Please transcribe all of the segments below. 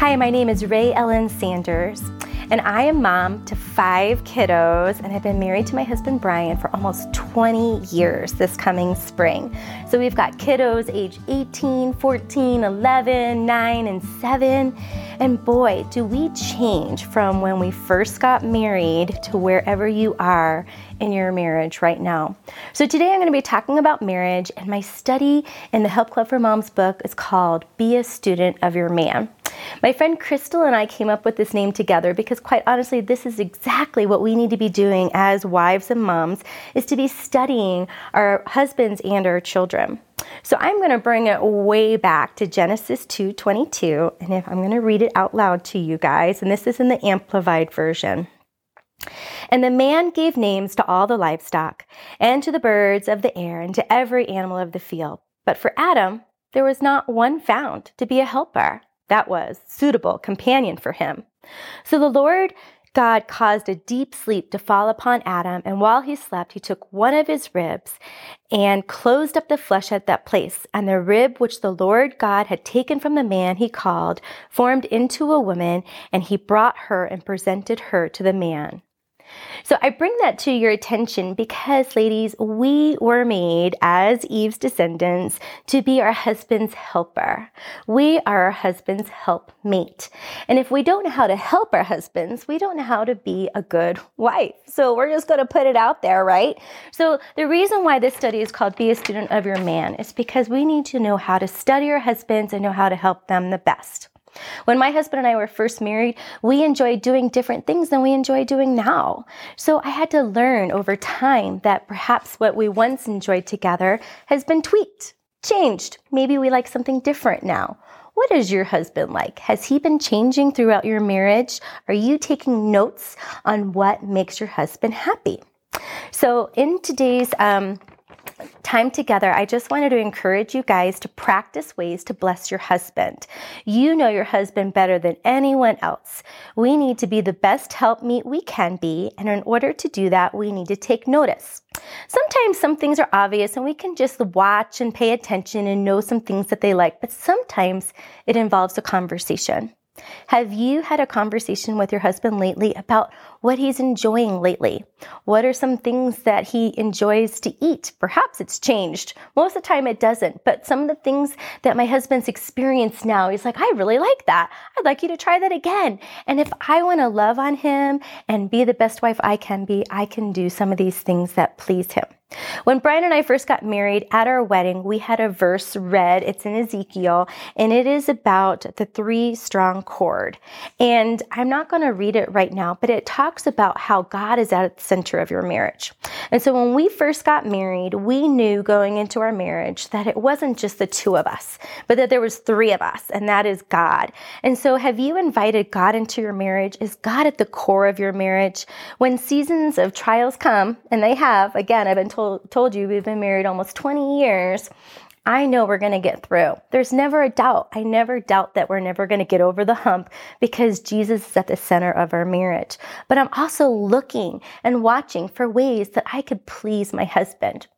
Hi, my name is Ray Ellen Sanders, and I am mom to five kiddos, and I've been married to my husband Brian for almost 20 years this coming spring. So we've got kiddos age 18, 14, 11, 9, and 7. And boy, do we change from when we first got married to wherever you are in your marriage right now. So today I'm going to be talking about marriage, and my study in the Help Club for Moms book is called Be a Student of Your Man. My friend Crystal and I came up with this name together because quite honestly, this is exactly what we need to be doing as wives and moms is to be studying our husbands and our children. So I'm going to bring it way back to Genesis 2:22 and if I'm going to read it out loud to you guys and this is in the amplified version. And the man gave names to all the livestock and to the birds of the air and to every animal of the field. But for Adam, there was not one found to be a helper that was suitable companion for him. So the Lord God caused a deep sleep to fall upon Adam, and while he slept, he took one of his ribs and closed up the flesh at that place. And the rib which the Lord God had taken from the man he called formed into a woman, and he brought her and presented her to the man. So I bring that to your attention because, ladies, we were made as Eve's descendants to be our husband's helper. We are our husband's helpmate. And if we don't know how to help our husbands, we don't know how to be a good wife. So we're just going to put it out there, right? So the reason why this study is called Be a Student of Your Man is because we need to know how to study our husbands and know how to help them the best. When my husband and I were first married, we enjoyed doing different things than we enjoy doing now. So I had to learn over time that perhaps what we once enjoyed together has been tweaked, changed. Maybe we like something different now. What is your husband like? Has he been changing throughout your marriage? Are you taking notes on what makes your husband happy? So, in today's um, time together, I just wanted to encourage you guys to practice ways to bless your husband. You know your husband better than anyone else. We need to be the best helpmeet we can be, and in order to do that, we need to take notice. Sometimes some things are obvious and we can just watch and pay attention and know some things that they like, but sometimes it involves a conversation. Have you had a conversation with your husband lately about what he's enjoying lately? What are some things that he enjoys to eat? Perhaps it's changed. Most of the time it doesn't, but some of the things that my husband's experienced now, he's like, I really like that. I'd like you to try that again. And if I want to love on him and be the best wife I can be, I can do some of these things that please him. When Brian and I first got married at our wedding, we had a verse read. It's in Ezekiel, and it is about the three strong cord. And I'm not going to read it right now, but it talks about how God is at the center of your marriage. And so when we first got married, we knew going into our marriage that it wasn't just the two of us, but that there was three of us, and that is God. And so have you invited God into your marriage? Is God at the core of your marriage? When seasons of trials come, and they have, again, I've been told told, told you we've been married almost 20 years, I know we're going to get through. There's never a doubt. I never doubt that we're never going to get over the hump because Jesus is at the center of our marriage. But I'm also looking and watching for ways that I could please my husband.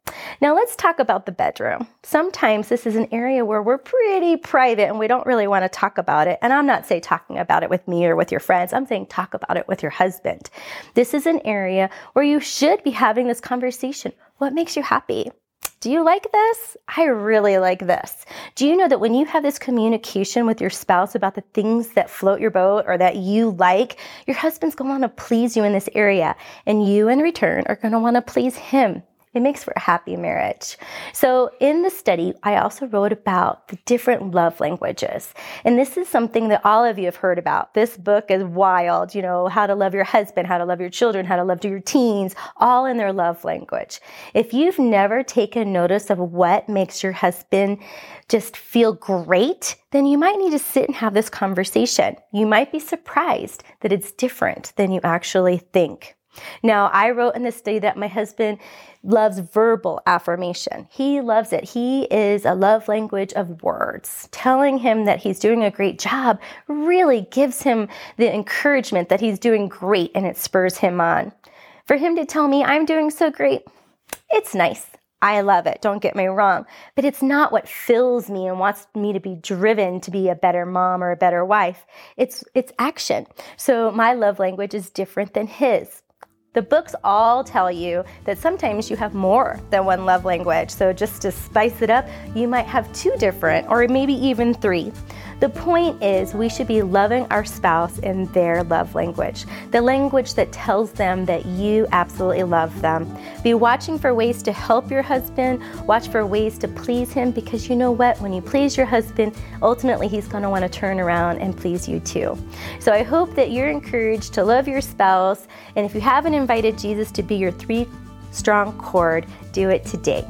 Now let's talk about the bedroom. Sometimes this is an area where we're pretty private and we don't really want to talk about it. And I'm not saying talking about it with me or with your friends. I'm saying talk about it with your husband. This is an area where you should be having this conversation. What makes you happy? Do you like this? I really like this. Do you know that when you have this communication with your spouse about the things that float your boat or that you like, your husband's going to want to please you in this area, and you in return are going to want to please him it makes for a happy marriage. So, in the study, I also wrote about the different love languages. And this is something that all of you have heard about. This book is wild, you know, how to love your husband, how to love your children, how to love your teens, all in their love language. If you've never taken notice of what makes your husband just feel great, then you might need to sit and have this conversation. You might be surprised that it's different than you actually think. Now, I wrote in the study that my husband loves verbal affirmation. He loves it. He is a love language of words. Telling him that he's doing a great job really gives him the encouragement that he's doing great and it spurs him on. For him to tell me I'm doing so great, it's nice. I love it, don't get me wrong, but it's not what fills me and wants me to be driven to be a better mom or a better wife. It's it's action. So my love language is different than his. The books all tell you that sometimes you have more than one love language. So just to spice it up, you might have two different or maybe even three. The point is, we should be loving our spouse in their love language, the language that tells them that you absolutely love them. Be watching for ways to help your husband, watch for ways to please him, because you know what? When you please your husband, ultimately he's going to want to turn around and please you too. So I hope that you're encouraged to love your spouse, and if you haven't invited Jesus to be your three strong cord, do it today.